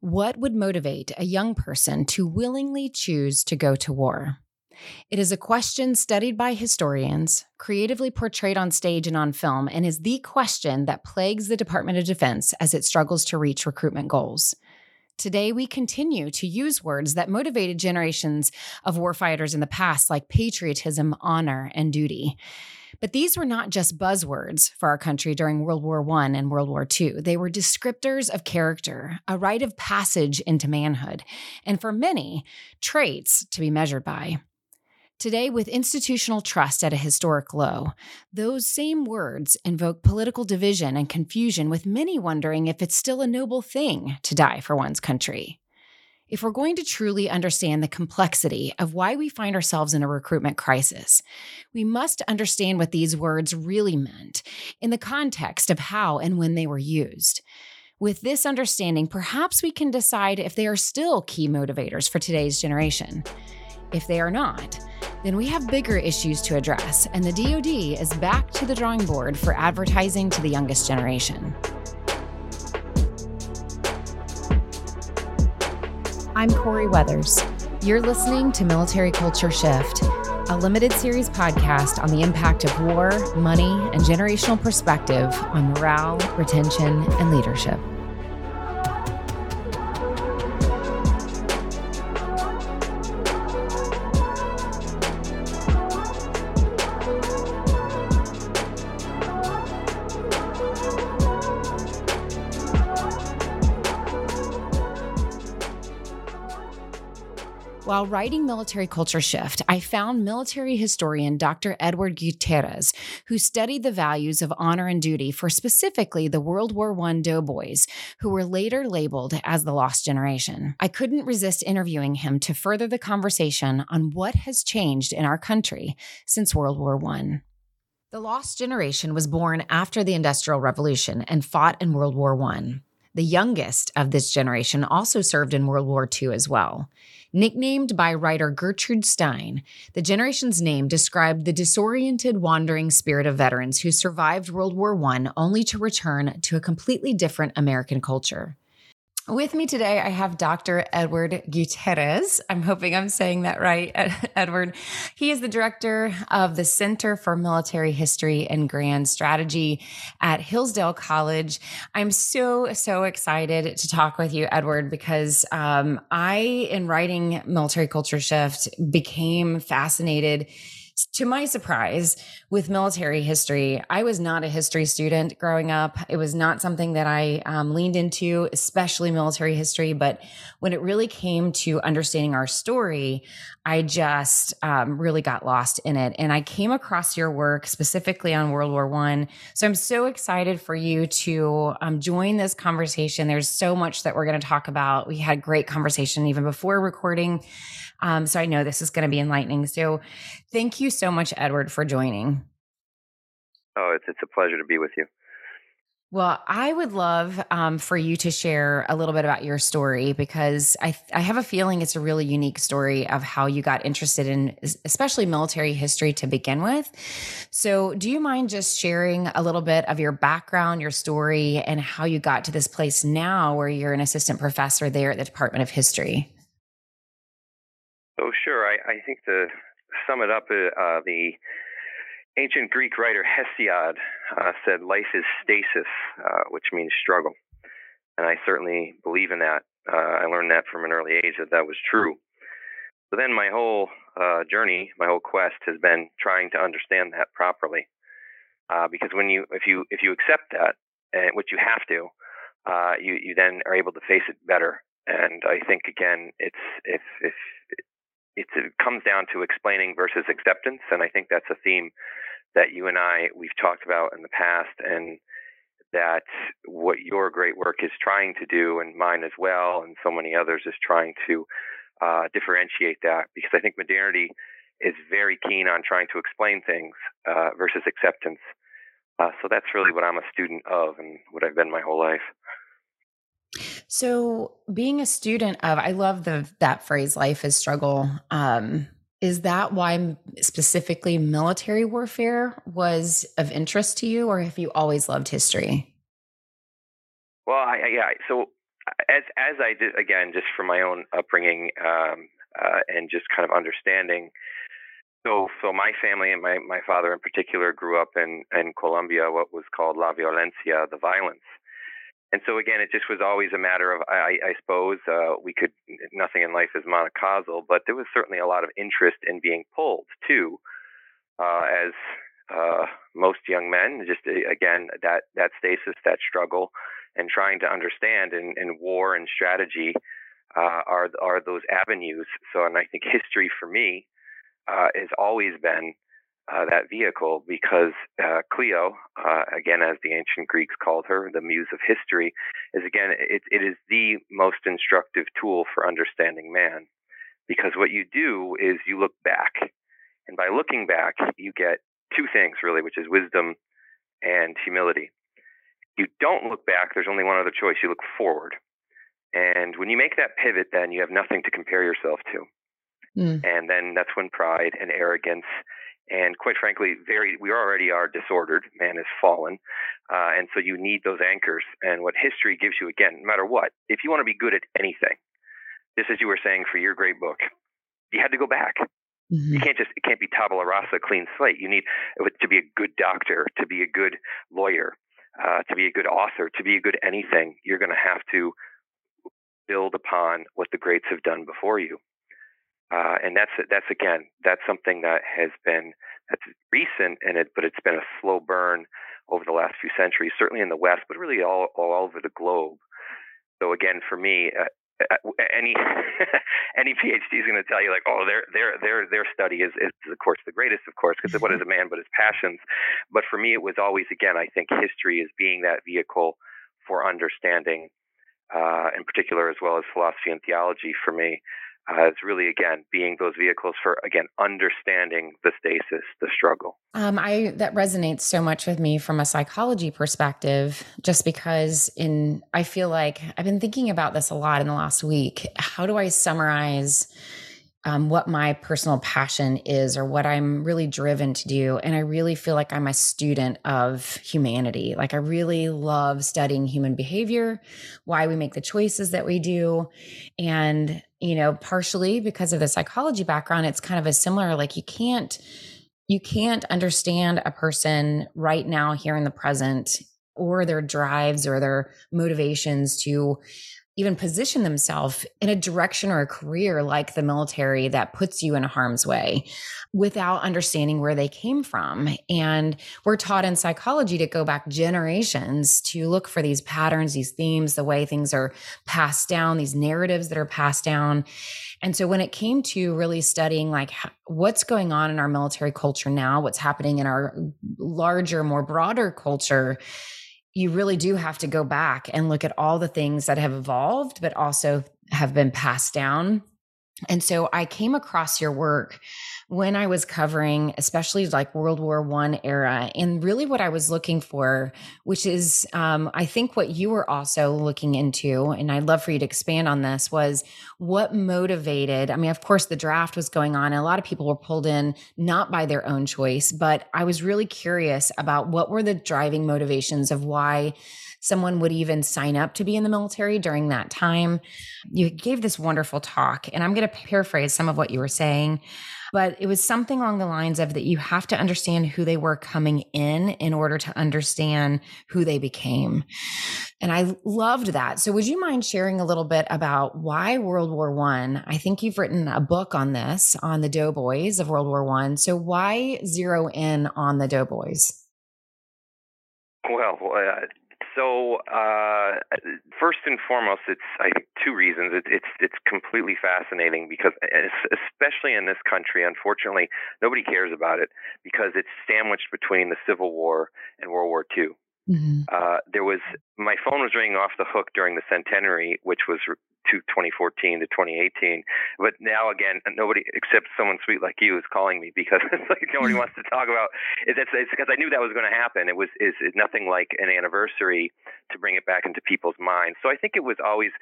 What would motivate a young person to willingly choose to go to war? It is a question studied by historians, creatively portrayed on stage and on film, and is the question that plagues the Department of Defense as it struggles to reach recruitment goals. Today, we continue to use words that motivated generations of warfighters in the past, like patriotism, honor, and duty. But these were not just buzzwords for our country during World War I and World War II. They were descriptors of character, a rite of passage into manhood, and for many, traits to be measured by. Today, with institutional trust at a historic low, those same words invoke political division and confusion, with many wondering if it's still a noble thing to die for one's country. If we're going to truly understand the complexity of why we find ourselves in a recruitment crisis, we must understand what these words really meant in the context of how and when they were used. With this understanding, perhaps we can decide if they are still key motivators for today's generation. If they are not, then we have bigger issues to address, and the DoD is back to the drawing board for advertising to the youngest generation. I'm Corie Weathers. You're listening to Military Culture Shift, a limited series podcast on the impact of war, money, and generational perspective on morale, retention, and leadership. While writing Military Culture Shift, I found military historian Dr. Edward Gutiérrez, who studied the values of honor and duty for specifically the World War I doughboys, who were later labeled as the lost generation. I couldn't resist interviewing him to further the conversation on what has changed in our country since World War I. The lost generation was born after the Industrial Revolution and fought in World War I. The youngest of this generation also served in World War II as well. Nicknamed by writer Gertrude Stein, the generation's name described the disoriented, wandering spirit of veterans who survived World War I only to return to a completely different American culture. With me today, I have Dr. Edward Gutiérrez. I'm hoping I'm saying that right, Edward. He is the director of the Center for Military History and Grand Strategy at Hillsdale College. I'm so, so excited to talk with you, Edward, because um, I, in writing Military Culture Shift, became fascinated to my surprise, with military history, I was not a history student growing up. It was not something that I um, leaned into, especially military history. But when it really came to understanding our story, I just um, really got lost in it. And I came across your work specifically on World War One. So I'm so excited for you to um, join this conversation. There's so much that we're going to talk about. We had a great conversation even before recording. Um, so I know this is going to be enlightening. So thank you so much, Edward, for joining. Oh, it's, it's a pleasure to be with you. Well, I would love um, for you to share a little bit about your story because I, I have a feeling it's a really unique story of how you got interested in, especially military history to begin with. So, do you mind just sharing a little bit of your background, your story, and how you got to this place now where you're an assistant professor there at the Department of History? Oh, sure. I, I think to sum it up, uh, uh, the ancient Greek writer Hesiod uh, said, "Life is stasis," uh, which means struggle, and I certainly believe in that. Uh, I learned that from an early age that that was true. So then, my whole uh, journey, my whole quest, has been trying to understand that properly. because when you, if you, if you accept that, and which you have to, you you then are able to face it better. And I think again, it's if if it's, it comes down to explaining versus acceptance, and I think that's a theme that you and I we've talked about in the past, and that what your great work is trying to do, and mine as well, and so many others is trying to uh, differentiate that because I think modernity is very keen on trying to explain things uh, versus acceptance. Uh, so that's really what I'm a student of, and what I've been my whole life. So, being a student of, I love the that phrase, "life is struggle." Um, is that why specifically military warfare was of interest to you, or have you always loved history? Well, I, yeah. So as as I did again, just from my own upbringing um, uh, and just kind of understanding. So, so my family and my my father in particular grew up in in Colombia, what was called la violencia, the violence. And so again, it just was always a matter of, I, I suppose, uh, we could nothing in life is monocausal, but there was certainly a lot of interest in being pulled too, uh, as uh, most young men. Just uh, again, that that stasis, that struggle, and trying to understand in war and strategy uh, are are those avenues. So, and I think history for me uh, has always been uh, that vehicle because uh, Clio, uh, again, as the ancient Greeks called her, the muse of history, is again, it, it is the most instructive tool for understanding man. Because what you do is you look back. And by looking back, you get two things really, which is wisdom and humility. You don't look back, there's only one other choice. You look forward. And when you make that pivot, then you have nothing to compare yourself to. Mm. And then that's when pride and arrogance and quite frankly, very we already are disordered. Man is fallen, uh, and so you need those anchors. And what history gives you, again, no matter what, if you want to be good at anything, just as you were saying for your great book, you had to go back. Mm-hmm. You can't just it can't be tabula rasa, clean slate. You need to be a good doctor, to be a good lawyer, uh, to be a good author, to be a good anything. You're going to have to build upon what the greats have done before you. Uh, and that's that's again that's something that has been that's recent and it but it's been a slow burn over the last few centuries, certainly in the West, but really all all over the globe. So again, for me, uh, uh any any PhD is going to tell you like, oh, their their their their study is is of course the greatest, of course, because what is a man but his passions. But for me, it was always again, I think history is being that vehicle for understanding, uh, in particular, as well as philosophy and theology for me uh, really again being those vehicles for again understanding the stasis the struggle um, i that resonates so much with me from a psychology perspective just because in i feel like i've been thinking about this a lot in the last week how do i summarize um, what my personal passion is or what I'm really driven to do. And I really feel like I'm a student of humanity. Like, I really love studying human behavior, why we make the choices that we do. And, you know, partially because of the psychology background, it's kind of a similar, like, you can't. You can't understand a person right now, here in the present, or their drives or their motivations to even position themselves in a direction or a career like the military that puts you in harm's way without understanding where they came from. And we're taught in psychology to go back generations to look for these patterns, these themes, the way things are passed down, these narratives that are passed down. And so when it came to really studying like what's going on in our military culture now, what's happening in our larger, more broader culture, you really do have to go back and look at all the things that have evolved, but also have been passed down. And so I came across your work when I was covering, especially like World War One era, and really what I was looking for, which is, um, I think what you were also looking into, and I'd love for you to expand on this, was what motivated. I mean, of course, the draft was going on, and a lot of people were pulled in not by their own choice, but I was really curious about what were the driving motivations of why someone would even sign up to be in the military during that time. You gave this wonderful talk, and I'm going to paraphrase some of what you were saying but it was something along the lines of that you have to understand who they were coming in in order to understand who they became. And I loved that. So would you mind sharing a little bit about why World War 1? I? I think you've written a book on this on the doughboys of World War 1. So why zero in on the doughboys? Well, uh, so, uh, first and foremost, it's I think two reasons. It, it's it's completely fascinating because, especially in this country, unfortunately, nobody cares about it because it's sandwiched between the Civil War and World War II. Mm-hmm. Uh, there was my phone was ringing off the hook during the centenary, which was to 2014 to 2018. But now again, nobody except someone sweet like you is calling me because it's like nobody mm-hmm. wants to talk about it. It's, it's because I knew that was going to happen. It was is nothing like an anniversary to bring it back into people's minds. So I think it was always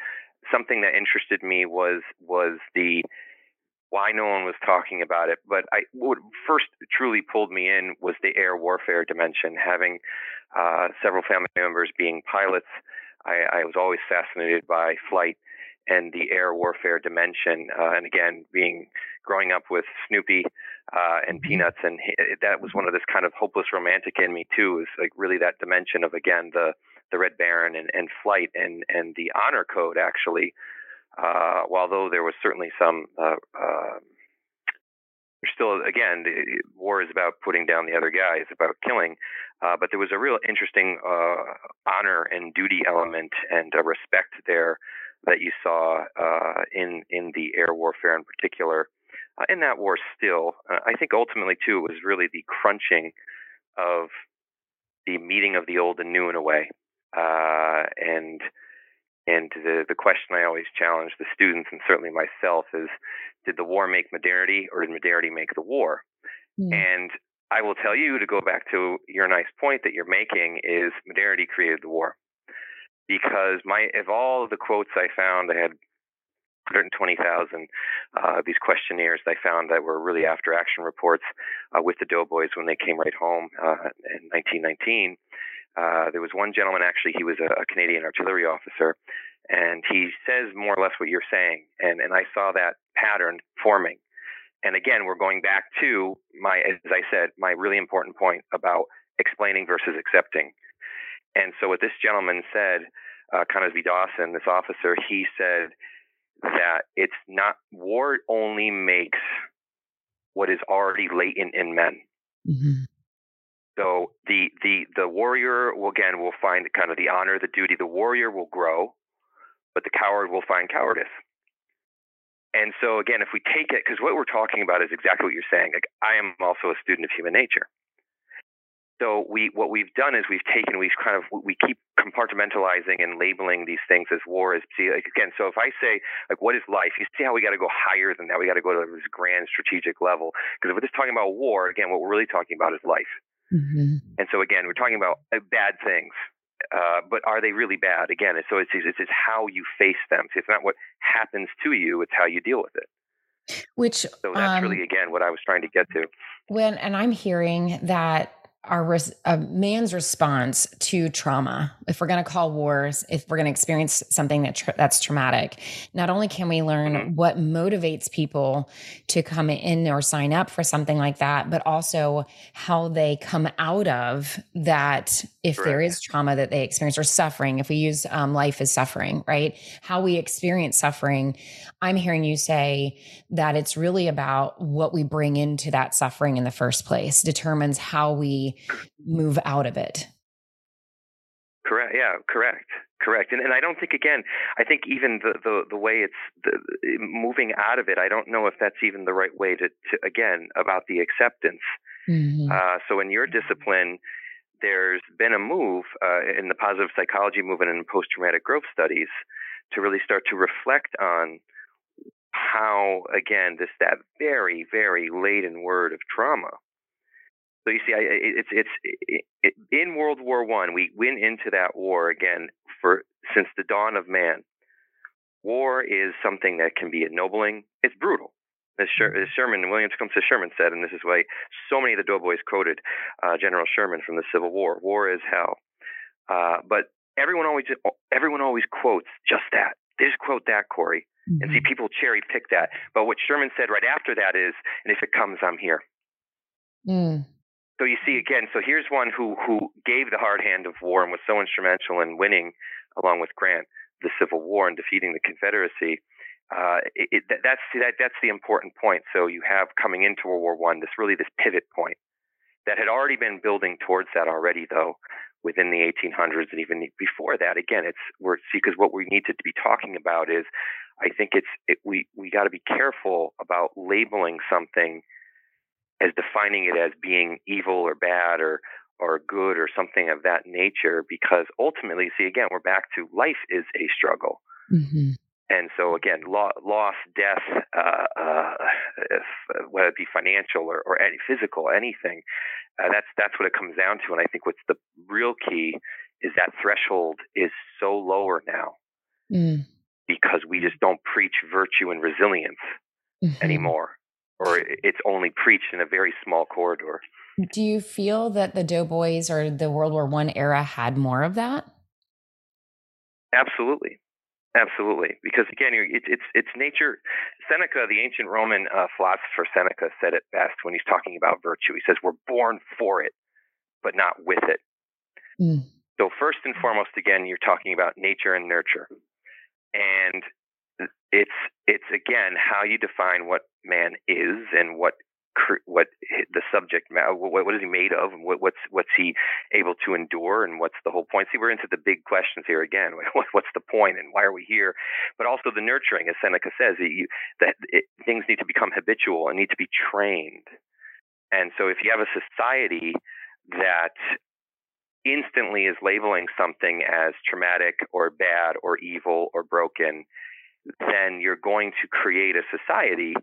something that interested me was was the why no one was talking about it. But I, what first truly pulled me in was the air warfare dimension, having uh, several family members being pilots. I, I was always fascinated by flight and the air warfare dimension. Uh, and again, being growing up with Snoopy uh, and mm-hmm. Peanuts, and that was one of this kind of hopeless romantic in me too. Is like really that dimension of again the the Red Baron and, and flight and and the honor code actually. Uh, although there was certainly some. There's still again the, war is about putting down the other guy it's about killing uh, but there was a real interesting uh, honor and duty element and respect there that you saw uh, in in the air warfare in particular. Uh, in that war, still, uh, I think ultimately too it was really the crunching of the meeting of the old and new in a way, and and the the question I always challenge the students and certainly myself is, did the war make modernity or did modernity make the war? Mm. And I will tell you to go back to your nice point that you're making is modernity created the war because my of all of the quotes I found, I had 120,000 uh, these questionnaires I found that were really after action reports uh, with the Doughboys when they came right home uh, in 1919. Uh, there was one gentleman, actually, he was a, a, Canadian artillery officer, and he says more or less what you're saying. And, and I saw that pattern forming. And again, we're going back to my, as I said, my really important point about explaining versus accepting. And so what this gentleman said, uh, Dawson, this officer, he said that it's not war only makes what is already latent in men. Mm-hmm. So the the the warrior will again will find kind of the honor, the duty. The warrior will grow, but the coward will find cowardice. And so again, if we take it, because what we're talking about is exactly what you're saying. Like I am also a student of human nature. So we what we've done is we've taken we've kind of we keep compartmentalizing and labeling these things as war as see like again so if I say like what is life you see how we got to go higher than that we got to go to this grand strategic level because if we're just talking about war again what we're really talking about is life mm-hmm. and so again we're talking about uh, bad things uh, but are they really bad? Again so it's, it's it's how you face them. See, it's not what happens to you it's how you deal with it. Which so that's um, really again what I was trying to get to. when and I'm hearing that our res- a man's response to trauma if we're going to call wars if we're going to experience something that tra- that's traumatic not only can we learn mm-hmm. what motivates people to come in or sign up for something like that but also how they come out of that if right. there is trauma that they experience or suffering if we use um, life as suffering right how we experience suffering i'm hearing you say that it's really about what we bring into that suffering in the first place determines how we move out of it. Correct. Yeah. Correct. Correct. And and I don't think again. I think even the the, the way it's the, moving out of it. I don't know if that's even the right way to, to again about the acceptance. Mm-hmm. Uh, so in your discipline, there's been a move uh, in the positive psychology movement and post traumatic growth studies to really start to reflect on how again this that very very laden word of trauma so you see, I, it's it's it, it, in World War One. We went into that war again for since the dawn of man. War is something that can be ennobling. It's brutal. As, Sher- mm-hmm. as Sherman Williams Tecumseh Sherman said, and this is why so many of the Doughboys quoted uh, General Sherman from the Civil War: "War is hell." Uh, but everyone always everyone always quotes just that. They just quote that, Corie, mm-hmm. and see mm-hmm. people cherry pick that. But what Sherman said right after that is, "And if it comes, I'm here." Mm. So you see again. So here's one who who gave the hard hand of war and was so instrumental in winning, along with Grant, the Civil War and defeating the Confederacy. Uh, it, it, that's that that's the important point. So you have coming into World War One this really this pivot point that had already been building towards that already, though within the 1800s and even before that. Again, it's we're see because what we need to be talking about is, I think it's it, we we got to be careful about labeling something as defining it as being evil or bad or or good or something of that nature because ultimately see again we're back to life is a struggle mm-hmm. and so again lo- loss death uh, uh, if, whether it be financial or, or any physical anything uh, that's that's what it comes down to and i think what's the real key is that threshold is so lower now mm. because we just don't preach virtue and resilience mm-hmm. anymore or it's only preached in a very small corridor. Do you feel that the Doughboys or the World War One era had more of that? Absolutely. Absolutely, because again, it's it's it's nature. Seneca, the ancient Roman uh, philosopher Seneca, said it best when he's talking about virtue. He says, "We're born for it, but not with it." Mm. So first and foremost, again, you're talking about nature and nurture, and it's it's again how you define what man is and what what the subject what, what is he made of, and what, what's what's he able to endure, and what's the whole point? See, we're into the big questions here again. what's the point, and why are we here? But also the nurturing, as Seneca says, that, you, that it, things need to become habitual and need to be trained. And so, if you have a society that instantly is labeling something as traumatic or bad or evil or broken, then you're going to create a society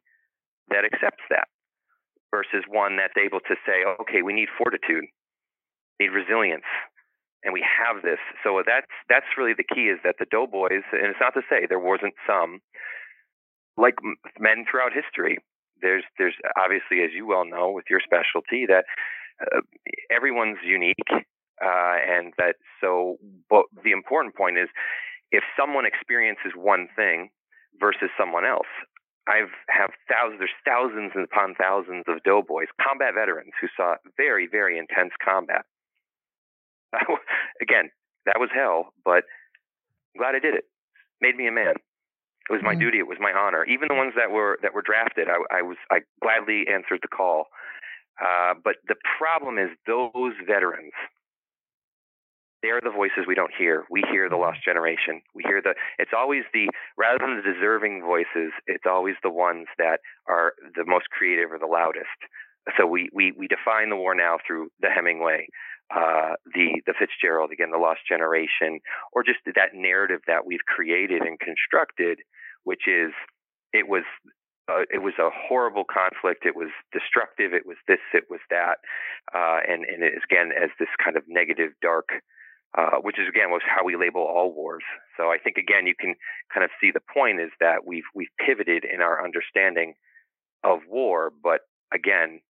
that accepts that versus one that's able to say, okay, we need fortitude, need resilience, and we have this. So that's that's really the key is that the doughboys, and it's not to say there wasn't some, like men throughout history. There's there's obviously, as you well know, with your specialty, that uh, everyone's unique, uh, and that so. But the important point is, if someone experiences one thing versus someone else, I've have thousands. There's thousands upon thousands of doughboys, combat veterans who saw very, very intense combat. Again, that was hell, but I'm glad I did it. Made me a man. It was my mm-hmm. duty. It was my honor. Even the ones that were that were drafted, I, I was I gladly answered the call. Uh, but the problem is those veterans they're the voices we don't hear. We hear the lost generation. We hear the, it's always the, rather than the deserving voices, it's always the ones that are the most creative or the loudest. So we, we, we define the war now through the Hemingway, uh, the, the Fitzgerald, again, the lost generation, or just that narrative that we've created and constructed, which is, it was uh, it was a horrible conflict. It was destructive. It was this. It was that. Uh, and and it is, again as this kind of negative, dark uh, which is again was how we label all wars. So I think again you can kind of see the point is that we've we've pivoted in our understanding of war, but again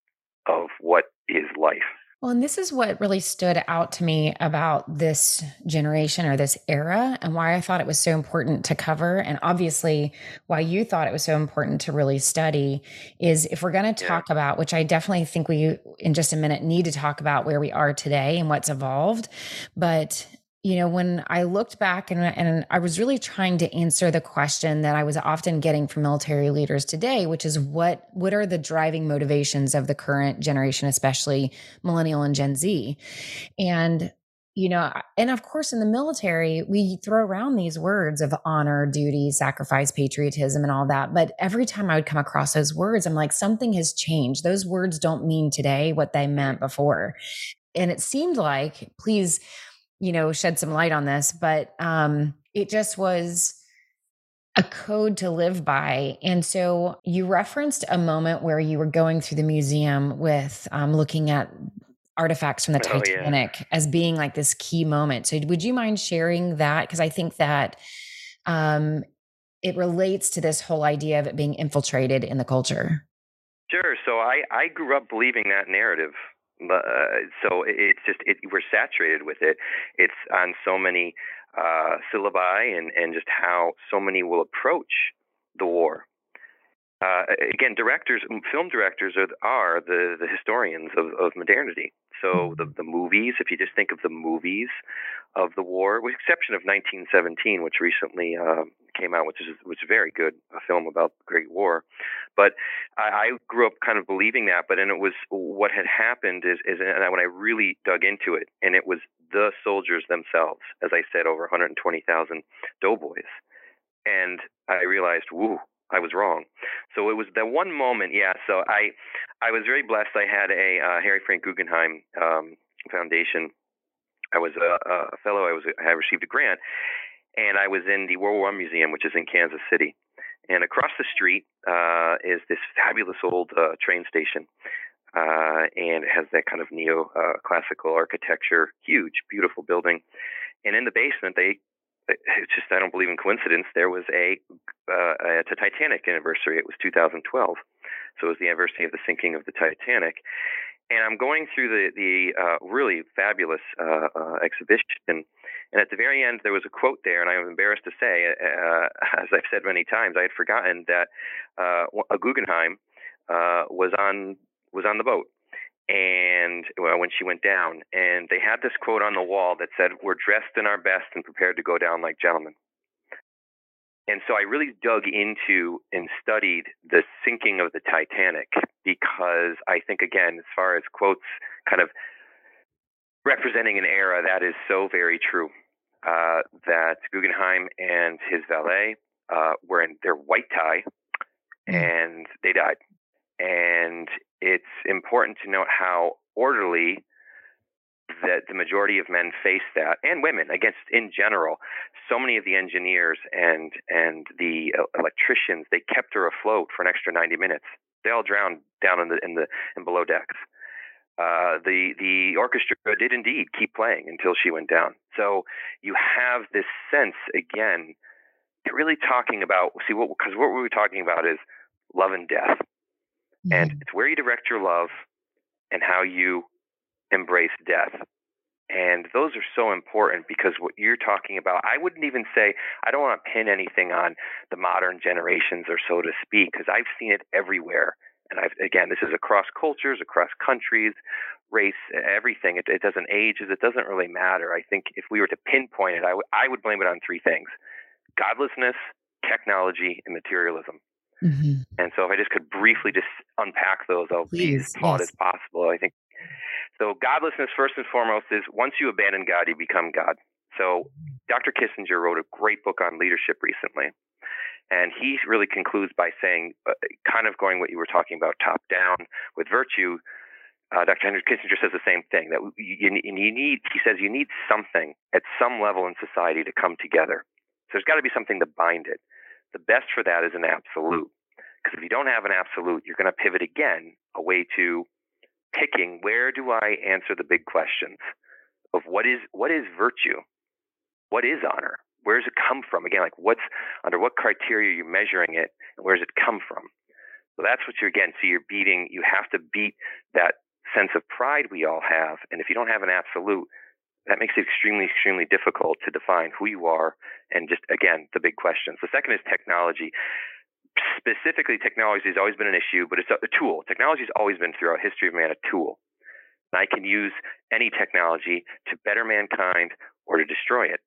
of what is life. Well, and this is what really stood out to me about this generation or this era and why I thought it was so important to cover. And obviously, why you thought it was so important to really study is if we're going to talk about, which I definitely think we, in just a minute, need to talk about where we are today and what's evolved. But you know, when I looked back and, and I was really trying to answer the question that I was often getting from military leaders today, which is what what are the driving motivations of the current generation, especially millennial and Gen Z? And you know, and of course, in the military, we throw around these words of honor, duty, sacrifice, patriotism, and all that. But every time I would come across those words, I'm like, something has changed. Those words don't mean today what they meant before. And it seemed like, please you know, shed some light on this, but um, it just was a code to live by. And so you referenced a moment where you were going through the museum with um, looking at artifacts from the oh, Titanic yeah. as being like this key moment. So would you mind sharing that? Because I think that um, it relates to this whole idea of it being infiltrated in the culture. Sure. So I, I grew up believing that narrative uh, so it's just it, we're saturated with it. It's on so many uh, syllabi and and just how so many will approach the war. Uh, again, directors, film directors are are the the historians of, of modernity. So the the movies, if you just think of the movies of the war, with exception of 1917, which recently uh, came out, which is which is very good, a film about the Great War. But I, I grew up kind of believing that. But and it was what had happened is is and when I really dug into it, and it was the soldiers themselves, as I said, over 120,000 doughboys, and I realized, woo, I was wrong. So it was that one moment, yeah. So I, I was very blessed. I had a uh, Harry Frank Guggenheim um, Foundation. I was a, a fellow. I was I received a grant, and I was in the World War I Museum, which is in Kansas City. And across the street uh, is this fabulous old uh, train station, uh, and it has that kind of neo-classical uh, architecture, huge, beautiful building. And in the basement, they it's just I don't believe in coincidence. There was a uh, a Titanic anniversary. It was 2012, so it was the anniversary of the sinking of the Titanic. And I'm going through the the uh, really fabulous uh, uh, exhibition, And at the very end, there was a quote there, and I'm embarrassed to say, uh, as I've said many times, I had forgotten that uh, a Guggenheim was on was on the boat, and well, when she went down, and they had this quote on the wall that said, "We're dressed in our best and prepared to go down like gentlemen." And so I really dug into and studied the sinking of the Titanic because I think, again, as far as quotes kind of representing an era, that is so very true. Uh, that Guggenheim and his valet uh, were in their white tie mm. and they died. And it's important to note how orderly that the majority of men face that, and women against in general. So many of the engineers and and the electricians they kept her afloat for an extra 90 minutes. They all drowned down in the in the in below decks. Uh, the the orchestra did indeed keep playing until she went down. So you have this sense again, really talking about see what because what we were talking about is love and death, mm-hmm. and it's where you direct your love and how you embrace death. And those are so important because what you're talking about, I wouldn't even say, I don't want to pin anything on the modern generations or so to speak, because I've seen it everywhere. And I've, again, this is across cultures, across countries, race, everything. It, it doesn't age, it doesn't really matter. I think if we were to pinpoint it, I, w- I would blame it on three things godlessness, technology, and materialism. Mm-hmm. And so if I just could briefly just unpack those, I'll be as yes. as possible. I think so godlessness, first and foremost, is once you abandon God, you become God. So Dr. Kissinger wrote a great book on leadership recently. And he really concludes by saying, uh, kind of going what you were talking about, top down with virtue. Uh, Dr. Henry Kissinger says the same thing that you, you need, he says, you need something at some level in society to come together. So there's got to be something to bind it. The best for that is an absolute. Because if you don't have an absolute, you're going to pivot again away to picking where do I answer the big questions of what is what is virtue, what is honor, where does it come from? Again, like what's under what criteria are you measuring it, and where does it come from? So that's what you're again. So you're beating. You have to beat that sense of pride we all have, and if you don't have an absolute, that makes it extremely, extremely difficult to define who you are and just again the big questions. The second is technology specifically technology has always been an issue, but it's a, tool. Technology has always been throughout history of man a tool. And I can use any technology to better mankind or to destroy it.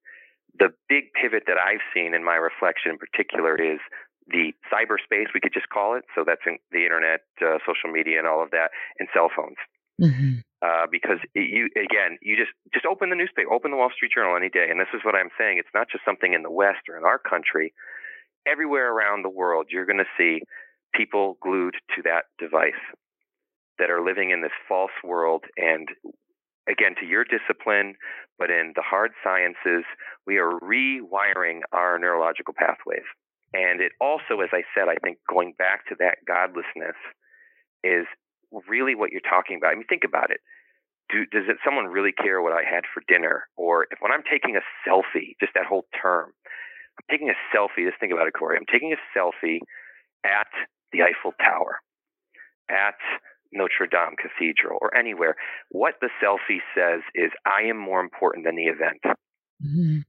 The big pivot that I've seen in my reflection in particular is the cyberspace, we could just call it. So that's the internet, uh, social media, and all of that, and cell phones. Mm-hmm. Uh, because it, you again, you just just open the newspaper, open the Wall Street Journal any day, and this is what I'm saying. It's not just something in the West or in our country everywhere around the world, you're going to see people glued to that device that are living in this false world. And again, to your discipline, but in the hard sciences, we are rewiring our neurological pathways. And it also, as I said, I think going back to that godlessness is really what you're talking about. I mean, think about it. Do, does it, someone really care what I had for dinner? Or if when I'm taking a selfie, just that whole term, I'm taking a selfie. Just think about it, Corie. I'm taking a selfie at the Eiffel Tower, at Notre Dame Cathedral, or anywhere. What the selfie says is, I am more important than the event. Mm-hmm.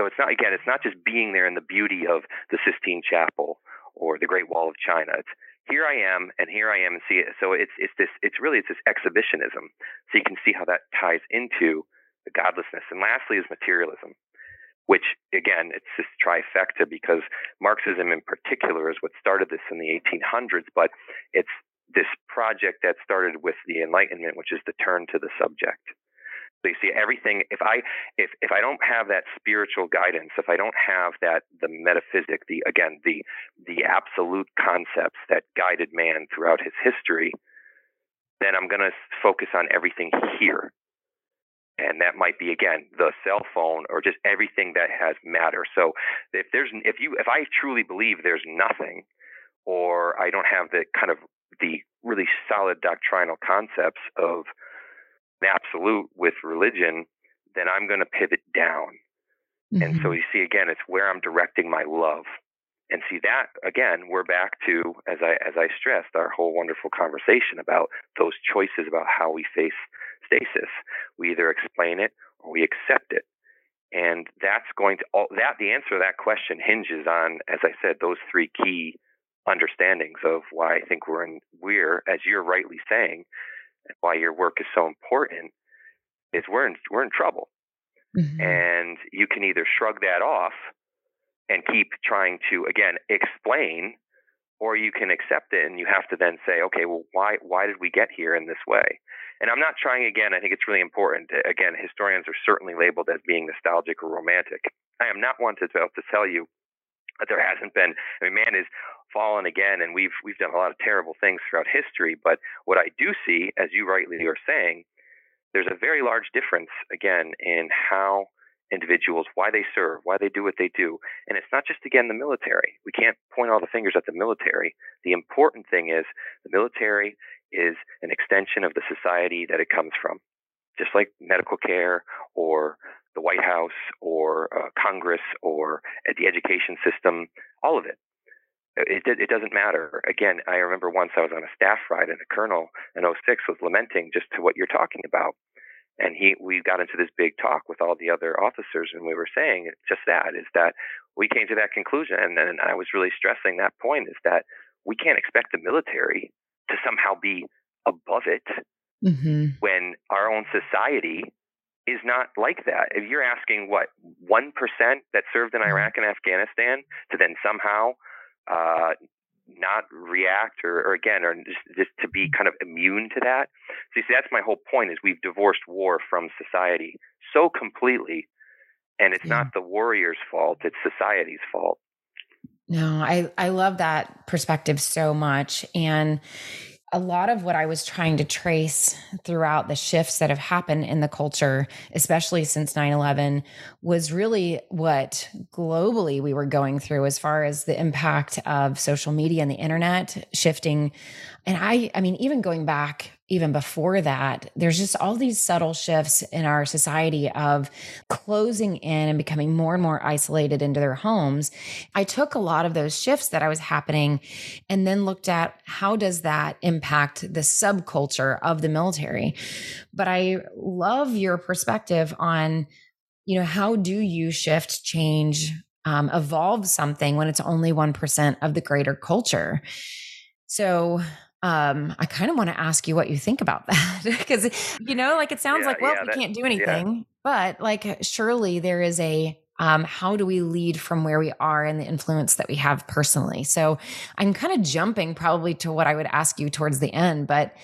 So it's not, again, it's not just being there in the beauty of the Sistine Chapel or the Great Wall of China. It's here I am, and here I am, and see it. So it's it's this it's really it's this exhibitionism. So you can see how that ties into the godlessness. And lastly is materialism which again, it's this trifecta because Marxism in particular is what started this in the 1800s, but it's this project that started with the Enlightenment, which is the turn to the subject. You see everything. If I if if I don't have that spiritual guidance, if I don't have that the metaphysic, the again the the absolute concepts that guided man throughout his history, then I'm going to focus on everything here and that might be again the cell phone or just everything that has matter so if there's if you if i truly believe there's nothing or i don't have the kind of the really solid doctrinal concepts of absolute with religion then i'm going to pivot down mm-hmm. and so mm-hmm. you see again it's where i'm directing my love and see that again we're back to as i as i stressed our whole wonderful conversation about those choices about how we face stasis. We either explain it or we accept it. And that's going to all that the answer to that question hinges on, as I said, those three key understandings of why I think we're in we're, as you're rightly saying, why your work is so important, is we're in we're in trouble. Mm-hmm. And you can either shrug that off and keep trying to again explain or you can accept it and you have to then say okay well why why did we get here in this way and i'm not trying again i think it's really important again historians are certainly labeled as being nostalgic or romantic i am not one to, to tell you that there hasn't been i mean man is fallen again and we've we've done a lot of terrible things throughout history but what i do see as you rightly are saying there's a very large difference again in how individuals, why they serve, why they do what they do. And it's not just, again, the military. We can't point all the fingers at the military. The important thing is the military is an extension of the society that it comes from, just like medical care or the White House or uh, Congress or the education system, all of it. It, it doesn't matter. Again, I remember once I was on a staff ride and a colonel in 06 was lamenting just to what you're talking about and he we got into this big talk with all the other officers and we were saying just that is that we came to that conclusion and, and i was really stressing that point is that we can't expect the military to somehow be above it mm-hmm. when our own society is not like that if you're asking what 1% that served in mm-hmm. iraq and afghanistan to then somehow uh, not react or, or again or just, just to be kind of immune to that so you see that's my whole point is we've divorced war from society so completely and it's yeah. not the warrior's fault it's society's fault no i i love that perspective so much and a lot of what I was trying to trace throughout the shifts that have happened in the culture, especially since 9 11, was really what globally we were going through as far as the impact of social media and the internet shifting. And I, I mean, even going back even before that, there's just all these subtle shifts in our society of closing in and becoming more and more isolated into their homes. I took a lot of those shifts that I was happening and then looked at how does that impact the subculture of the military. But I love your perspective on, you know, how do you shift, change, um, evolve something when it's only 1% of the greater culture? So um, I kind of want to ask you what you think about that because you know, like it sounds yeah, like, well, yeah, we that, can't do anything, yeah. but like surely there is a um, how do we lead from where we are and the influence that we have personally? So I'm kind of jumping probably to what I would ask you towards the end, but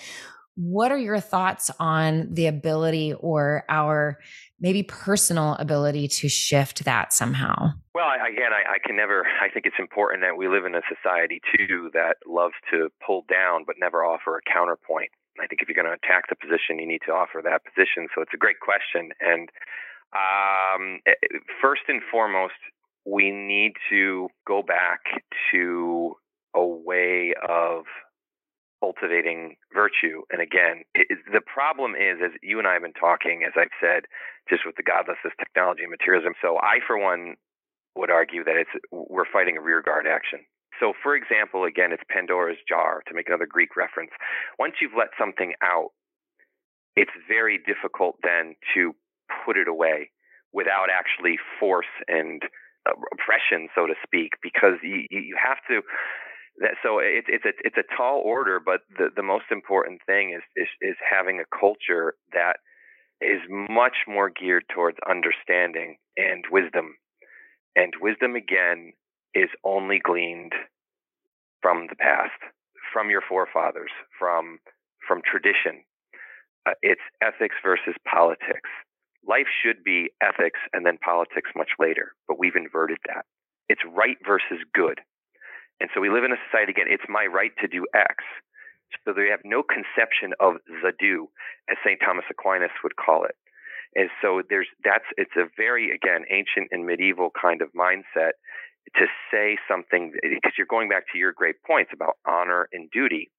what are your thoughts on the ability or our maybe personal ability to shift that somehow? Well, again, I, I, can never, I think it's important that we live in a society too that loves to pull down but never offer a counterpoint. I think if you're going to attack the position, you need to offer that position. So it's a great question. And um, eh, first and foremost, we need to go back to a way of cultivating virtue. And again, it, the problem is, as you and I have been talking, as I've said, just with the godlessness, technology, and materialism. So I, for one, would argue that it's we're fighting a rearguard action. So, for example, again, it's Pandora's jar to make another Greek reference. Once you've let something out, it's very difficult then to put it away without actually force and uh, oppression, so to speak, because you, you have to that, so it's it's a it's a tall order, but the the most important thing is is is having a culture that is much more geared towards understanding and wisdom, and wisdom again is only gleaned from the past, from your forefathers, from from tradition. Uh, it's ethics versus politics. Life should be ethics and then politics much later, but we've inverted that. It's right versus good. And so we live in a society again, it's my right to do X. So they have no conception of the do, as St. Thomas Aquinas would call it. And so there's that's it's a very again ancient and medieval kind of mindset to say something because you're going back to your great points about honor and duty.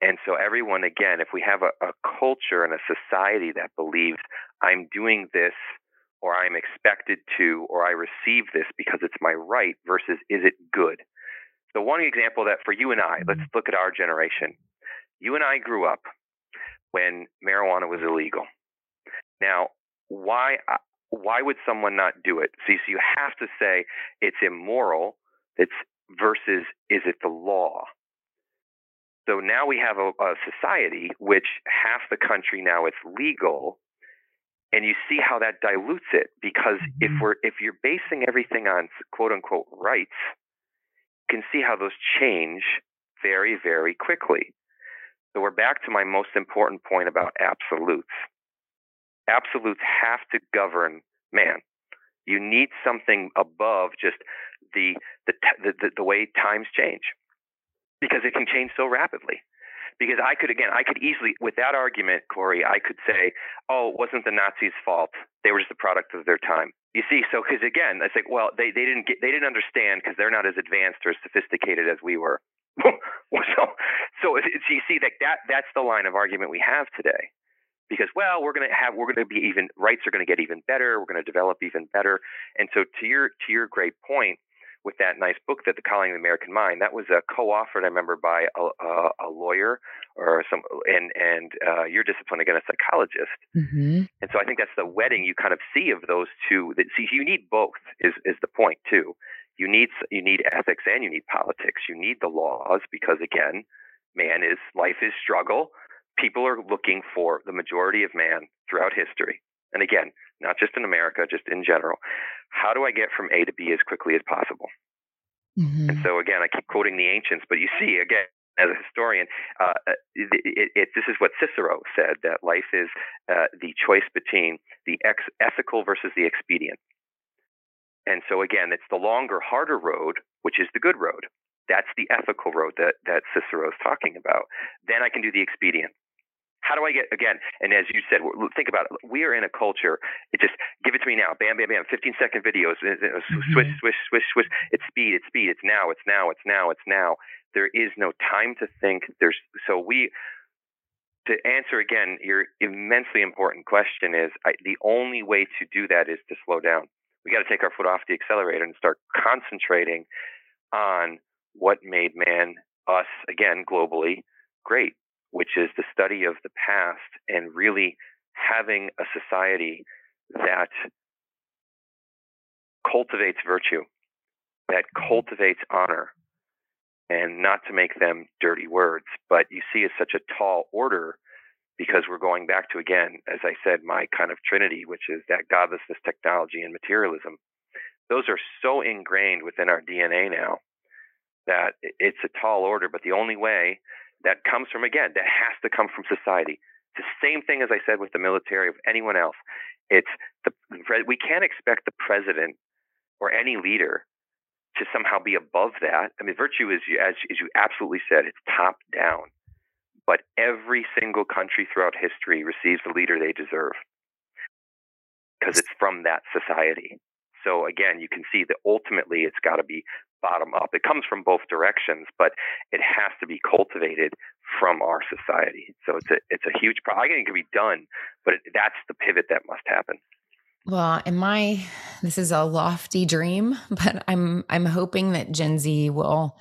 And so everyone again, if we have a, a culture and a society that believes I'm doing this or I'm expected to or I receive this because it's my right versus is it good? So, one example that for you and I, let's mm-hmm. look at our generation. You and I grew up when marijuana was illegal. Now, why why would someone not do it? See, so you have to say it's immoral. It's versus is it the law? So now we have a, a society which half the country now it's legal, and you see how that dilutes it because mm-hmm. if we're if you're basing everything on quote unquote rights, can see how those change very very quickly. So we're back to my most important point about absolutes. Absolutes have to govern man. You need something above just the the the, the way times change because it can change so rapidly. Because I could, again, I could easily, with that argument, Corie, I could say, oh, it wasn't the Nazis' fault. They were just the product of their time. You see, so because again, it's like, well, they, they didn't get, they didn't understand because they're not as advanced or as sophisticated as we were. so, so, so you see that, that that's the line of argument we have today because well we're going to have we're going to be even rights are going to get even better we're going to develop even better and so to your to your great point with that nice book that the coddling of the american mind that was a co-authored i remember by a, a, a lawyer or some and and uh, your discipline again a psychologist mm-hmm. and so i think that's the wedding you kind of see of those two that see you need both is is the point too. You need you need ethics and you need politics. You need the laws because again man is life is struggle. People are looking for the majority of man throughout history and again not just in America, just in general. How do I get from A to B as quickly as possible? Mm-hmm. And so again, I keep quoting the ancients, but you see again. As a historian, uh, it, it, it, this is what Cicero said that life is uh, the choice between the ex- ethical versus the expedient. And so, again, it's the longer, harder road, which is the good road. That's the ethical road that, that Cicero is talking about. Then I can do the expedient. How do I get again? And as you said, think about it. We are in a culture. It just give it to me now. Bam, bam, bam. 15 second videos. Mm-hmm. Swish, swish, swish, swish. It's speed. It's speed. It's now. It's now. It's now. It's now. There is no time to think. There's so we. To answer again your immensely important question is I, the only way to do that is to slow down. We got to take our foot off the accelerator and start concentrating on what made man us again globally great which is the study of the past and really having a society that cultivates virtue, that mm-hmm. cultivates honor, and not to make them dirty words, but you see it's such a tall order because we're going back to again, as I said, my kind of trinity, which is that godlessness, technology, and materialism. Those are so ingrained within our DNA now that it's a tall order, but the only way that comes from, again, that has to come from society. It's the same thing as I said with the military of anyone else. It's the, we can't expect the president or any leader to somehow be above that. I mean, virtue is, as, as you absolutely said, it's top down. But every single country throughout history receives the leader they deserve because it's from that society. So again, you can see that ultimately it's got to be bottom up. It comes from both directions, but it has to be cultivated from our society. So it's a it's a huge problem. I think it can be done, but it, that's the pivot that must happen. Well, in my this is a lofty dream, but I'm I'm hoping that Gen Z will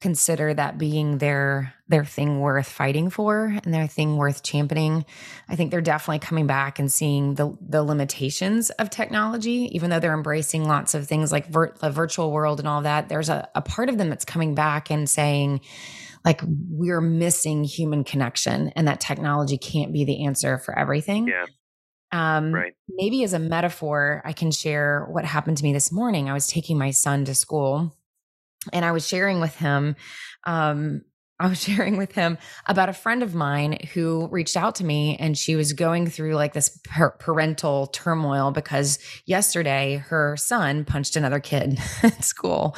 consider that being their their thing worth fighting for and their thing worth championing. I think they're definitely coming back and seeing the the limitations of technology, even though they're embracing lots of things like vir- the virtual world and all that. There's a, a part of them that's coming back and saying, like, we're missing human connection and that technology can't be the answer for everything. Yeah. Um, right. Maybe as a metaphor, I can share what happened to me this morning. I was taking my son to school and I was sharing with him um, I was sharing with him about a friend of mine who reached out to me and she was going through like this parental turmoil because yesterday her son punched another kid at school.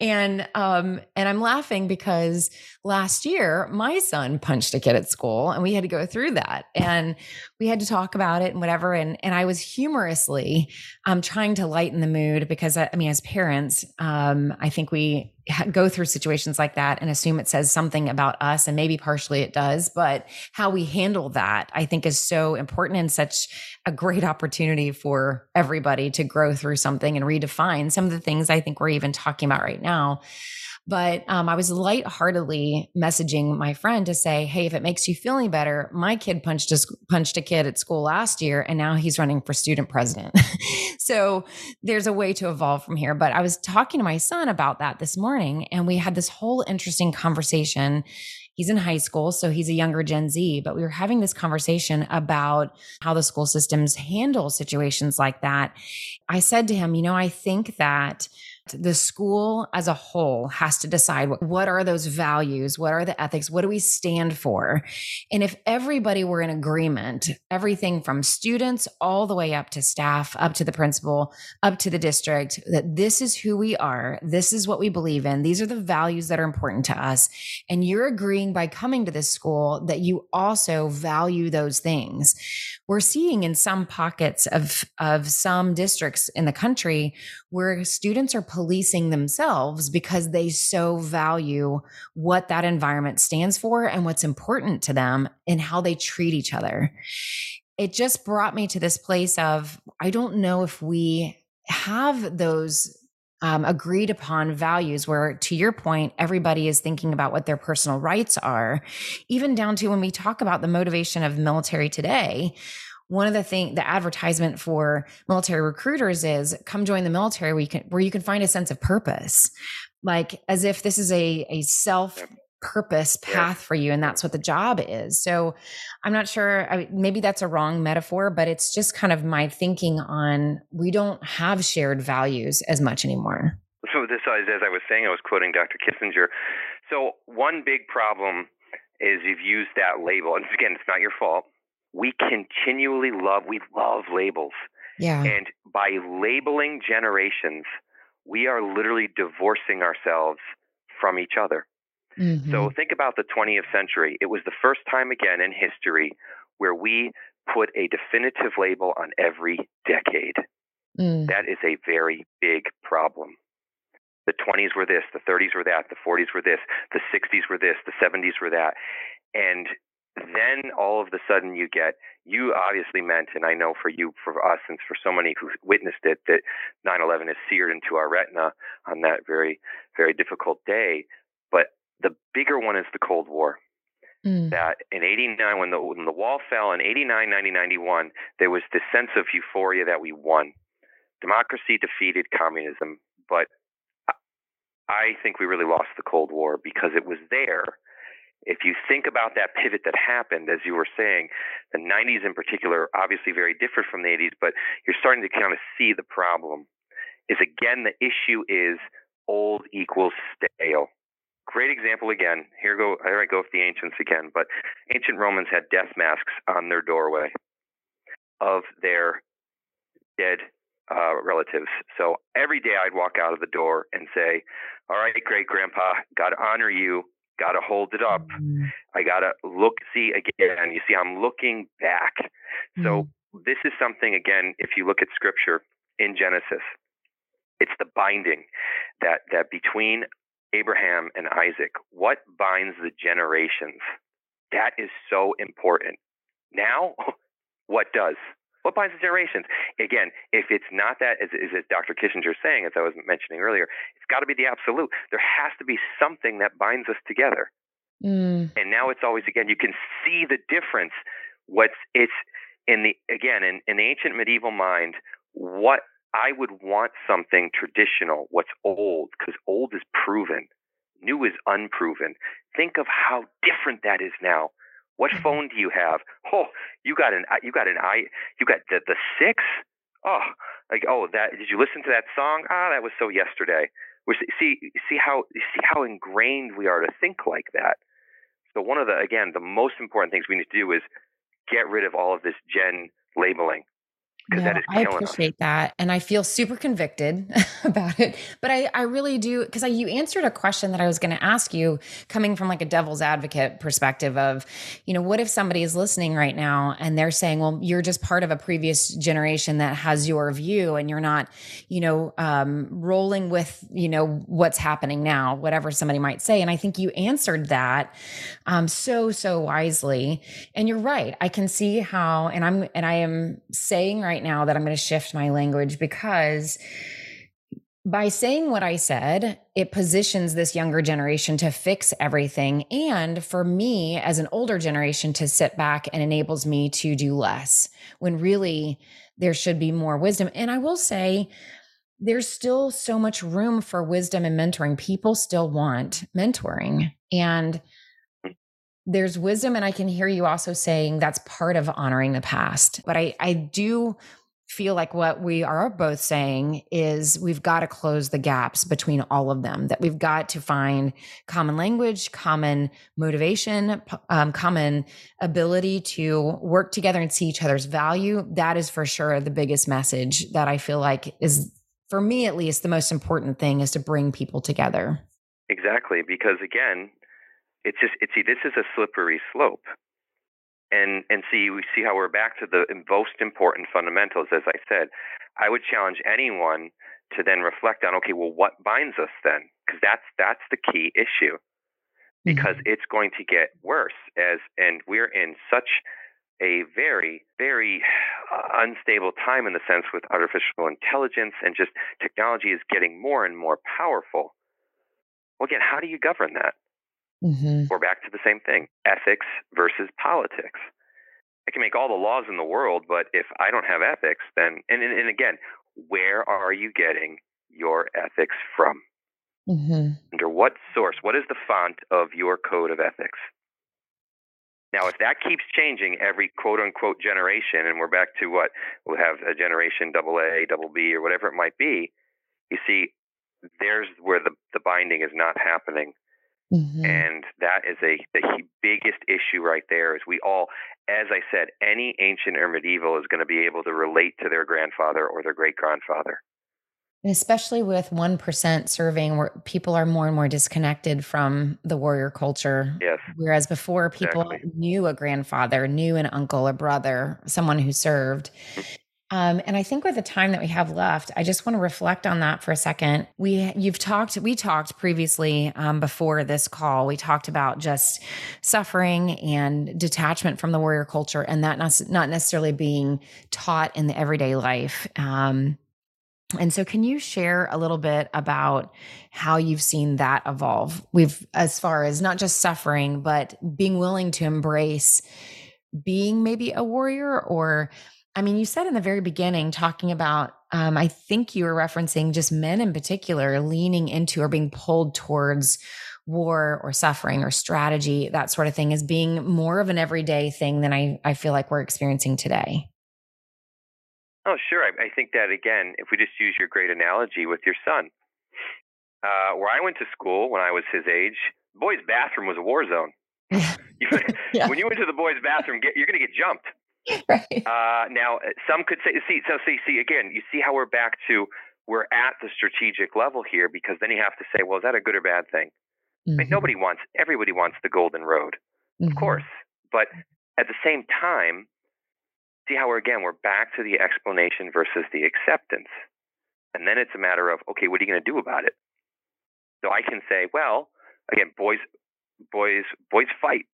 And um and I'm laughing because last year my son punched a kid at school and we had to go through that and we had to talk about it and whatever and and I was humorously um trying to lighten the mood because I, I mean as parents um I think we go through situations like that and assume it says something about us and maybe partially it does but how we handle that i think is so important and such a great opportunity for everybody to grow through something and redefine some of the things i think we're even talking about right now But um, I was lightheartedly messaging my friend to say, "Hey, if it makes you feel any better, my kid punched a, punched a kid at school last year, and now he's running for student president. so there's a way to evolve from here." But I was talking to my son about that this morning, and we had this whole interesting conversation he's in high school, so he's a younger Gen Z, but we were having this conversation about how the school systems handle situations like that. I said to him, you know, I think that the school as a whole has to decide what, what are those values? What are the ethics? What do we stand for? And if everybody were in agreement, everything from students all the way up to staff, up to the principal, up to the district, that this is who we are, this is what we believe in, these are the values that are important to us. And you're agreeing by coming to this school that you also value those things. We're seeing in some pockets of, of some districts in the country where students are policing themselves because they so value what that environment stands for and what's important to them and how they treat each other. It just brought me to this place of I don't know if we have those um, agreed upon values where to your point everybody is thinking about what their personal rights are even down to when we talk about the motivation of the military today one of the thing the advertisement for military recruiters is come join the military where you can where you can find a sense of purpose. Like as if this is a a self purpose path for you and that's what the job is. So i'm not sure I, maybe that's a wrong metaphor but it's just kind of my thinking on we don't have shared values as much anymore. So this is as i was saying i was quoting dr kissinger. So one big problem is you've used that label and again it's not your fault we continually love, we love labels. Yeah. And by labeling generations, we are literally divorcing ourselves from each other. Mm-hmm. So think about the 20th century. It was the first time again in history where we put a definitive label on every decade. Mm. That is a very big problem. The 20s were this, the 30s were that, the 40s were this, the 60s were this, the 70s were that. And then all of a sudden you get you obviously meant and i know for you for us and for so many who witnessed it that 9-11 is seared into our retina on that very very difficult day. But the bigger one is the cold war. Mm. that in 89 when the when the wall fell in 89 90 91 there was this sense of euphoria that we won. Democracy defeated communism but i think we really lost the cold war because it was there if you think about that pivot that happened, as you were saying, the 90s in particular, obviously very different from the 80s, but you're starting to kind of see the problem. Is again, the issue is old equals stale. Great example again. Here go. Here I go with the ancients again. But ancient Romans had death masks on their doorway of their dead uh, relatives. So every day I'd walk out of the door and say, "All right, great grandpa, to honor you got to hold it up. Mm. I got to look, see again. You see, I'm looking back. Mm. So this is something, again, if you look at scripture in Genesis, it's the binding that, that between Abraham and Isaac, what binds the generations? That is so important. Now, what does? What binds the generations? Again, if it's not that, as, as Dr. Kissinger is saying, as I was mentioning earlier, it's got to be the absolute. There has to be something that binds us together. Mm. And now it's always again, you can see the difference. What's it's in the again in, in the ancient medieval mind, what I would want something traditional, what's old, because old is proven, new is unproven. Think of how different that is now. What mm-hmm. phone do you have? Oh, you got an you got an i you got the the six. Oh, like oh that did you listen to that song? Ah, that was so yesterday. We see see how see how ingrained we are to think like that. So one of the again the most important things we need to do is get rid of all of this gen labeling yeah, I appreciate us. that. And I feel super convicted about it. But I, I really do, because you answered a question that I was going to ask you coming from like a devil's advocate perspective of, you know, what if somebody is listening right now and they're saying, well, you're just part of a previous generation that has your view and you're not, you know, um, rolling with, you know, what's happening now, whatever somebody might say. And I think you answered that um, so, so wisely. And you're right. I can see how, and I'm, and I am saying right right now that I'm going to shift my language because by saying what I said, it positions this younger generation to fix everything. And for me, as an older generation, to sit back and enables me to do less when really there should be more wisdom. And I will say, there's still so much room for wisdom and mentoring. People still want mentoring. And there's wisdom. And I can hear you also saying that's part of honoring the past. But I, I do feel like what we are both saying is we've got to close the gaps between all of them that we've got to find common language common motivation um, common ability to work together and see each other's value that is for sure the biggest message that i feel like is for me at least the most important thing is to bring people together exactly because again it's just it's see this is a slippery slope. And and see we see how we're back to the most important fundamentals. As i said i would challenge anyone to then reflect on okay well what binds us then? Because that's that's the key issue. Because mm-hmm. it's going to get worse as and we're in such a very very uh, unstable time in the sense with artificial intelligence and just technology is getting more and more powerful. Well again how do you govern that Mm-hmm. We're back to the same thing ethics versus politics. I can make all the laws in the world, but if I don't have ethics, then, and, and, and again, where are you getting your ethics from? Mm-hmm. Under what source? What is the font of your code of ethics? Now, if that keeps changing every quote unquote generation, and we're back to what we'll have a generation double A, double B, or whatever it might be, you see, there's where the, the binding is not happening Mm-hmm. And that is a the biggest issue right there. Is we all, as I said, any ancient or medieval is going to be able to relate to their grandfather or their great grandfather. And especially with 1% serving, where people are more and more disconnected from the warrior culture. Yes. Whereas before, people exactly. knew a grandfather, knew an uncle, a brother, someone who served. Um, and I think with the time that we have left, I just want to reflect on that for a second. We you've talked, we talked previously um, before this call. We talked about just suffering and detachment from the warrior culture, and that not, not necessarily being taught in the everyday life. Um, and so, can you share a little bit about how you've seen that evolve? We've, as far as not just suffering, but being willing to embrace being maybe a warrior or I mean, you said in the very beginning, talking about, um, I think you were referencing just men in particular leaning into or being pulled towards war or suffering or strategy, that sort of thing, as being more of an everyday thing than I, I feel like we're experiencing today. Oh, sure. I, I think that, again, if we just use your great analogy with your son, uh, where I went to school when I was his age, boys' bathroom was a war zone. yeah. When you went to the boys' bathroom, get, you're going to get jumped. right. Uh, now, uh, some could say, see, so see, see, again, you see how we're back to we're at the strategic level here because then you have to say, well, is that a good or bad thing? Mm-hmm. I mean, mm-hmm. nobody wants, everybody wants the golden road, mm-hmm. of course. But at the same time, see how we're again, we're back to the explanation versus the acceptance. And then it's a matter of, okay, what are you going to do about it? So I can say, well, again, boys, boys, boys fight.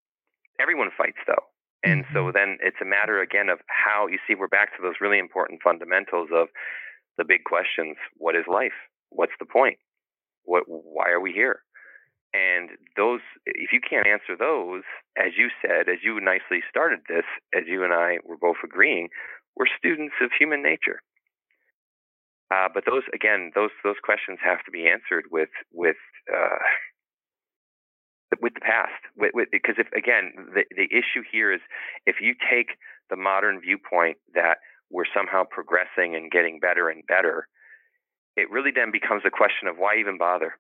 Everyone fights though. And so mm-hmm. then it's a matter again of how you see we're back to those really important fundamentals of the big questions: what is life? What's the point? What? Why are we here? And those, if you can't answer those, as you said, as you nicely started this, as you and I were both agreeing, we're students of human nature. Uh, but those, again, those those questions have to be answered with with uh, with the past. With, with, because if again, the the issue here is if you take the modern viewpoint that we're somehow progressing and getting better and better, it really then becomes a question of why even bother?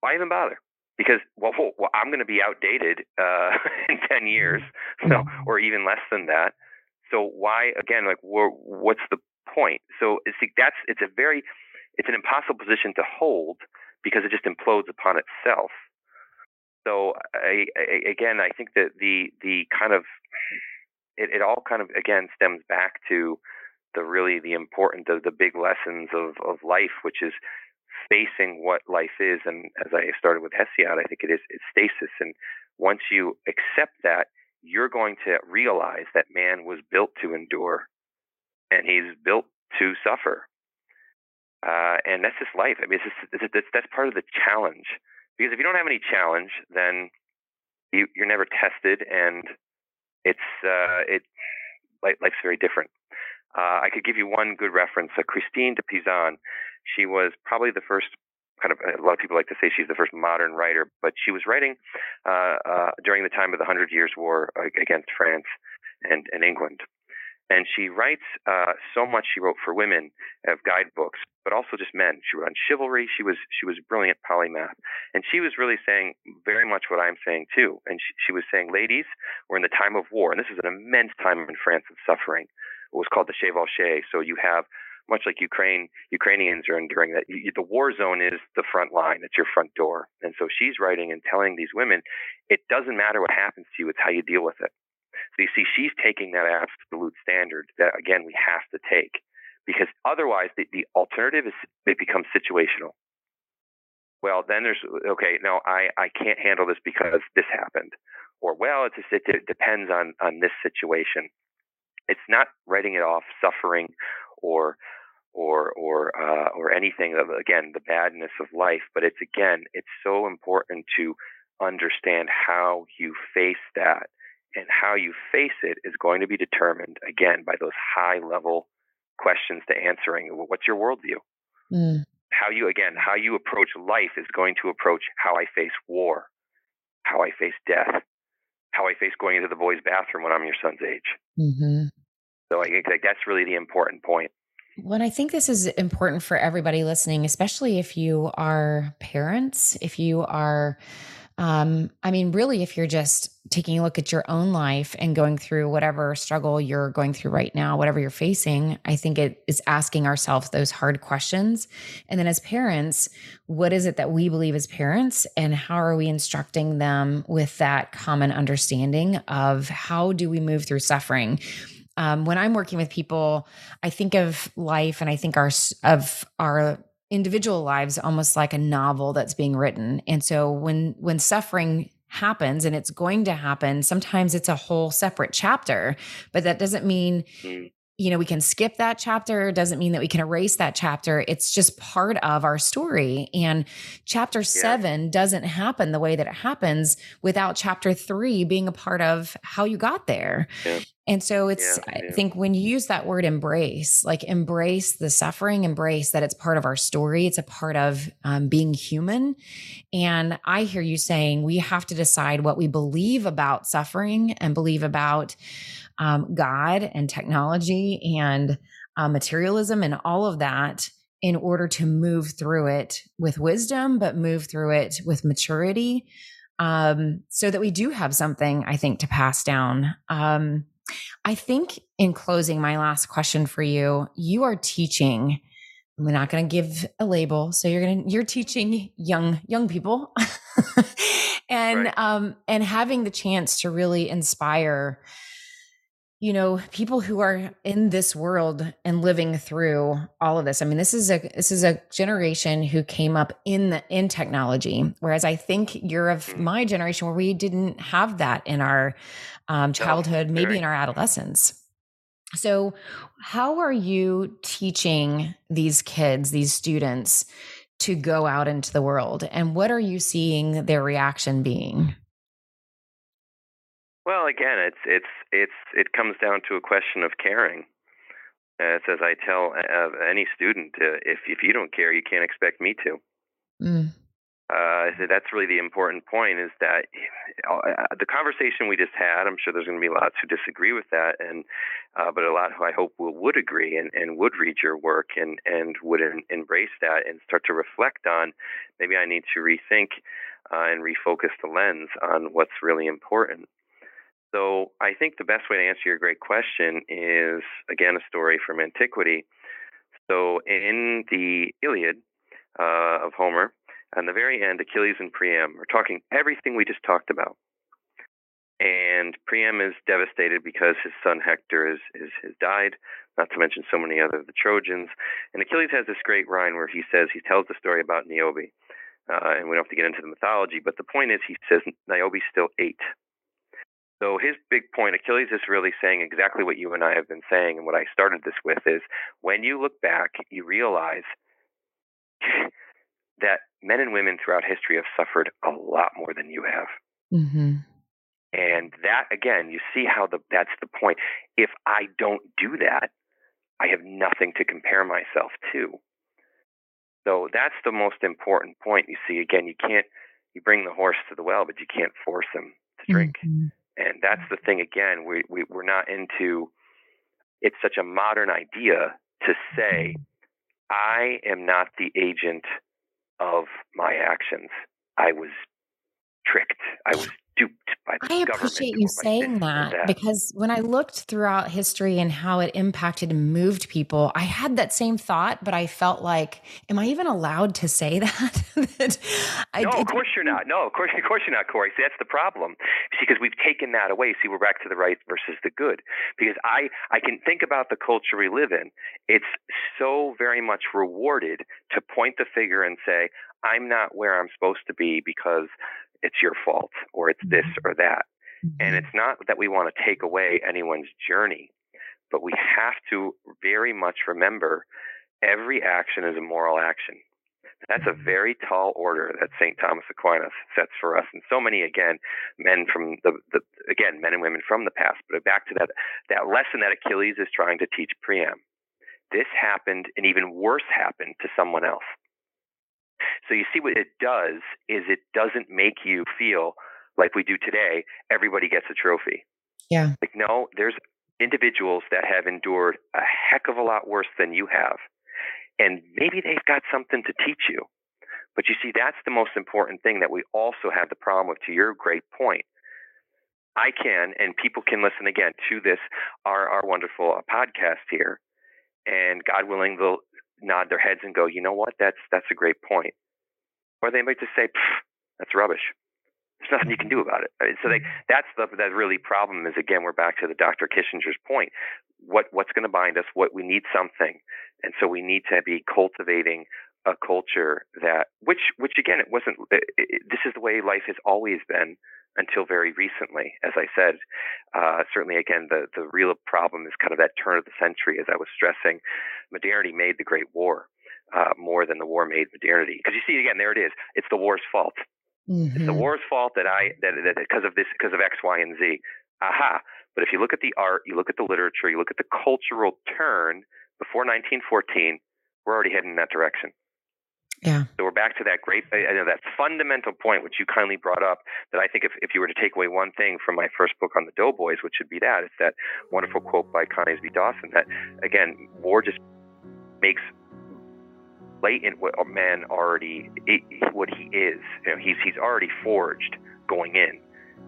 Why even bother? Because well, well I'm going to be outdated uh, in ten years, so mm-hmm. or even less than that. So why again? Like, what's the point? So see, that's it's a very it's an impossible position to hold because it just implodes upon itself so I, I, again, I think that the the kind of it, it all kind of again stems back to the really the important the, the big lessons of of life, which is facing what life is. And as I started with Hesiod, I think it is it's stasis. And once you accept that, you're going to realize that man was built to endure, and he's built to suffer. uh, and that's just life. I mean, it's just, it's, it's, that's part of the challenge. Because if you don't have any challenge, then you, you're never tested, and it's uh, it life's very different. Uh, I could give you one good reference. Uh, Christine de Pizan, she was probably the first kind of a lot of people like to say she's the first modern writer, but she was writing uh, uh, during the time of the Hundred Years' War against France and, and England. And she writes uh, so much. She wrote for women of guidebooks, but also just men. She wrote on chivalry. She was she was brilliant polymath, and she was really saying very much what I'm saying too. And she, she was saying, ladies, we're in the time of war, and this is an immense time in France of suffering. It was called the Chevauchée. So you have much like Ukraine, Ukrainians are enduring that. You, the war zone is the front line. It's your front door. And so she's writing and telling these women, it doesn't matter what happens to you. It's how you deal with it. So you see, she's taking that absolute standard that again we have to take because otherwise the, the alternative is it becomes situational. Well, then there's okay. No, I I can't handle this because this happened, or well, it just it depends on on this situation. It's not writing it off suffering or or or uh, or anything of again the badness of life, but it's again it's so important to understand how you face that and how you face it is going to be determined again by those high level questions to answering. What's your worldview? Mm. How you again how you approach life is going to approach how I face war, how I face death, how I face going into the boys' bathroom when I'm your son's age. Mm-hmm. So I think like that's really the important point. Well, I think this is important for everybody listening, especially if you are parents, if you are, um, I mean, really, if you're just taking a look at your own life and going through whatever struggle you're going through right now, whatever you're facing, I think it is asking ourselves those hard questions. And then as parents, what is it that we believe as parents, and how are we instructing them with that common understanding of how do we move through suffering? um, when I'm working with people, I think of life and I think our of our individual lives almost like a novel that's being written. And so when when suffering happens and it's going to happen, sometimes it's a whole separate chapter, but that doesn't mean mm you know, we can skip that chapter. doesn't mean that we can erase that chapter. It's just part of our story. And chapter yeah. seven doesn't happen the way that it happens without chapter three being a part of how you got there. Yeah. And so it's, yeah, I think when you use that word embrace, like embrace the suffering, embrace that it's part of our story, it's a part of um, being human. And I hear you saying we have to decide what we believe about suffering and believe about um, God and technology and uh, materialism and all of that in order to move through it with wisdom, but move through it with maturity um, so that we do have something, I think, to pass down. Um, I think in closing, my last question for you you are teaching. We're not going to give a label, so you're going to you're teaching young young people, and right. um and having the chance to really inspire you know people who are in this world and living through all of this. I mean this is a this is a generation who came up in the in technology whereas i think you're of mm-hmm. my generation where we didn't have that in our um, childhood no, maybe in our adolescence. So how are you teaching these kids these students to go out into the world? And what are you seeing their reaction being well, again, it's it's it's it comes down to a question of caring. Uh, it's as I tell uh, any student, uh, if if you don't care, you can't expect me to. Mm. Uh, so that's really the important point. Is that uh, the conversation we just had? I'm sure there's going to be lots who disagree with that, and uh, but a lot who I hope will would agree and, and would read your work and and would in, embrace that and start to reflect on maybe I need to rethink uh, and refocus the lens on what's really important. So I think the best way to answer your great question is again a story from antiquity. So in the Iliad uh, of Homer, on the very end, Achilles and Priam are talking everything we just talked about. And Priam is devastated because his son Hector is, is, has died, not to mention so many other the Trojans. And Achilles has this great rhyme where he says, he tells the story about Niobe. Uh, and we don't have to get into the mythology, but the point is he says Niobe still ate so his big point, Achilles is really saying exactly what you and I have been saying, and what I started this with is when you look back, you realize that men and women throughout history have suffered a lot more than you have. Mm-hmm. And that again, you see how the that's the point. If I don't do that, I have nothing to compare myself to. So that's the most important point. You see, again, you can't you bring the horse to the well, but you can't force him to drink. Mm-hmm. And that's the thing. Again, we, we we're not into. It's such a modern idea to say, mm-hmm. I am not the agent of my actions. I was tricked. I was duped by the I appreciate you saying that, that, because when I looked throughout history and how it impacted and moved people, I had that same thought, but I felt like, am I even allowed to say that? that I, no, of course you're not. No, of course, of course you're not, Corie. See, that's the problem. See, because we've taken that away. See, we're back to the right versus the good. Because I, I can think about the culture we live in. It's so very much rewarded to point the finger and say, I'm not where I'm supposed to be because it's your fault or it's this mm-hmm. or that. And mm-hmm. it's not that we want to take away anyone's journey, but we have to very much remember every action is a moral action. That's a mm-hmm. very tall order that St. Thomas Aquinas sets for us. And so many, again, men from the, the, again, men and women from the past. But back to that, that lesson that Achilles is trying to teach Priam. This happened, and even worse happened to someone else. So you see what it does is it doesn't make you feel like we do today, everybody gets a trophy. Yeah. Like no, there's individuals that have endured a heck of a lot worse than you have. And maybe they've got something to teach you. But you see, that's the most important thing that we also have the problem with, to your great point. I can, and people can listen again to this, our, our wonderful uh, podcast here. And God willing, they'll nod their heads and go, you know what, that's that's a great point. Or they might just say, that's rubbish. There's nothing you can do about it. So they, mm-hmm. that's the that really problem is again we're back to the Dr. Kissinger's point. What what's going to bind us? What we need something, and so we need to be cultivating a culture that which which again it wasn't. It, it, this is the way life has always been until very recently. As I said, uh, certainly again, the, the real problem is kind of that turn of the century, as I was stressing. Modernity made the Great War uh, more than the war made modernity. Because you see, again, there it is. It's the war's fault. Mm-hmm. It's the mm-hmm. war's fault that I that, that because of this because of X, Y, and Z. Aha! But if you look at the art, you look at the literature, you look at the cultural turn before 1914, we're already heading in that direction. Yeah. So we're back to that great, uh, you know, that fundamental point, which you kindly brought up, that I think if, if you were to take away one thing from my first book on the Doughboys, which would be that, it's that wonderful quote by Coningsby Dawson that, again, war just makes latent what a man already, what he is. You know, he's, he's already forged going in.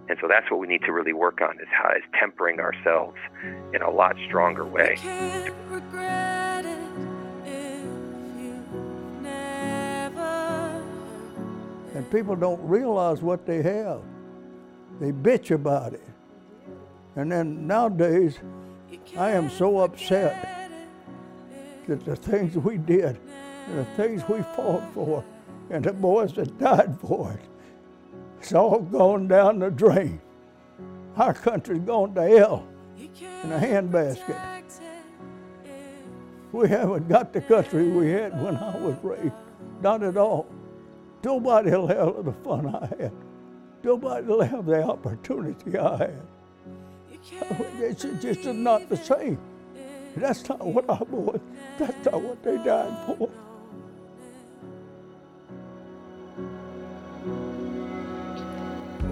And so that's what we need to really work on is how is tempering ourselves in a lot stronger way. And people don't realize what they have. They bitch about it. And then nowadays, I am so upset that the things we did and the things we fought for and the boys that died for it, it's all gone down the drain. Our country's gone to hell in a handbasket. We haven't got the country we had when I was raised, not at all. Nobody will have the fun I had. Nobody will have the opportunity I had. It's just not the same. That's not what I boys, that's not what they died for.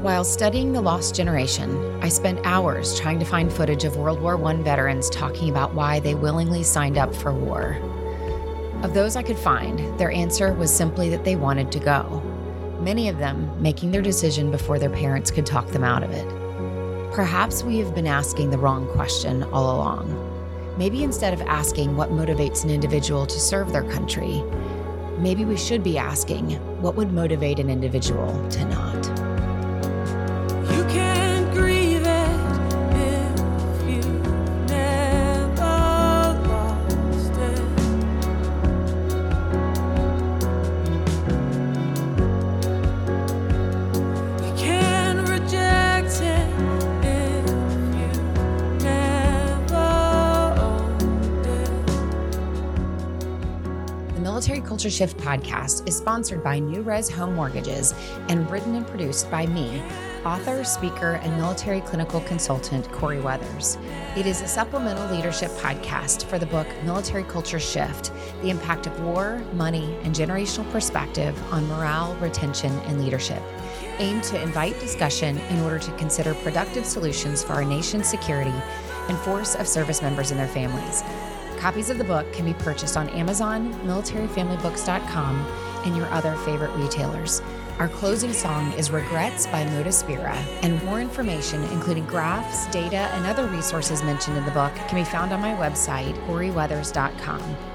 While studying The Lost Generation, I spent hours trying to find footage of World War I veterans talking about why they willingly signed up for war. Of those I could find, their answer was simply that they wanted to go, many of them making their decision before their parents could talk them out of it. Perhaps we have been asking the wrong question all along. Maybe instead of asking what motivates an individual to serve their country, maybe we should be asking what would motivate an individual to not. Culture Shift podcast is sponsored by NewRez Home Mortgages and written and produced by me, author, speaker, and military clinical consultant Corie Weathers. It is a supplemental leadership podcast for the book Military Culture Shift The Impact of War, Money, and Generational Perspective on Morale, Retention, and Leadership. Aimed to invite discussion in order to consider productive solutions for our nation's security and force of service members and their families. Copies of the book can be purchased on Amazon, militaryfamilybooks.com, and your other favorite retailers. Our closing song is Regrets by Modaspira, and more information, including graphs, data, and other resources mentioned in the book, can be found on my website, CorieWeathers.com.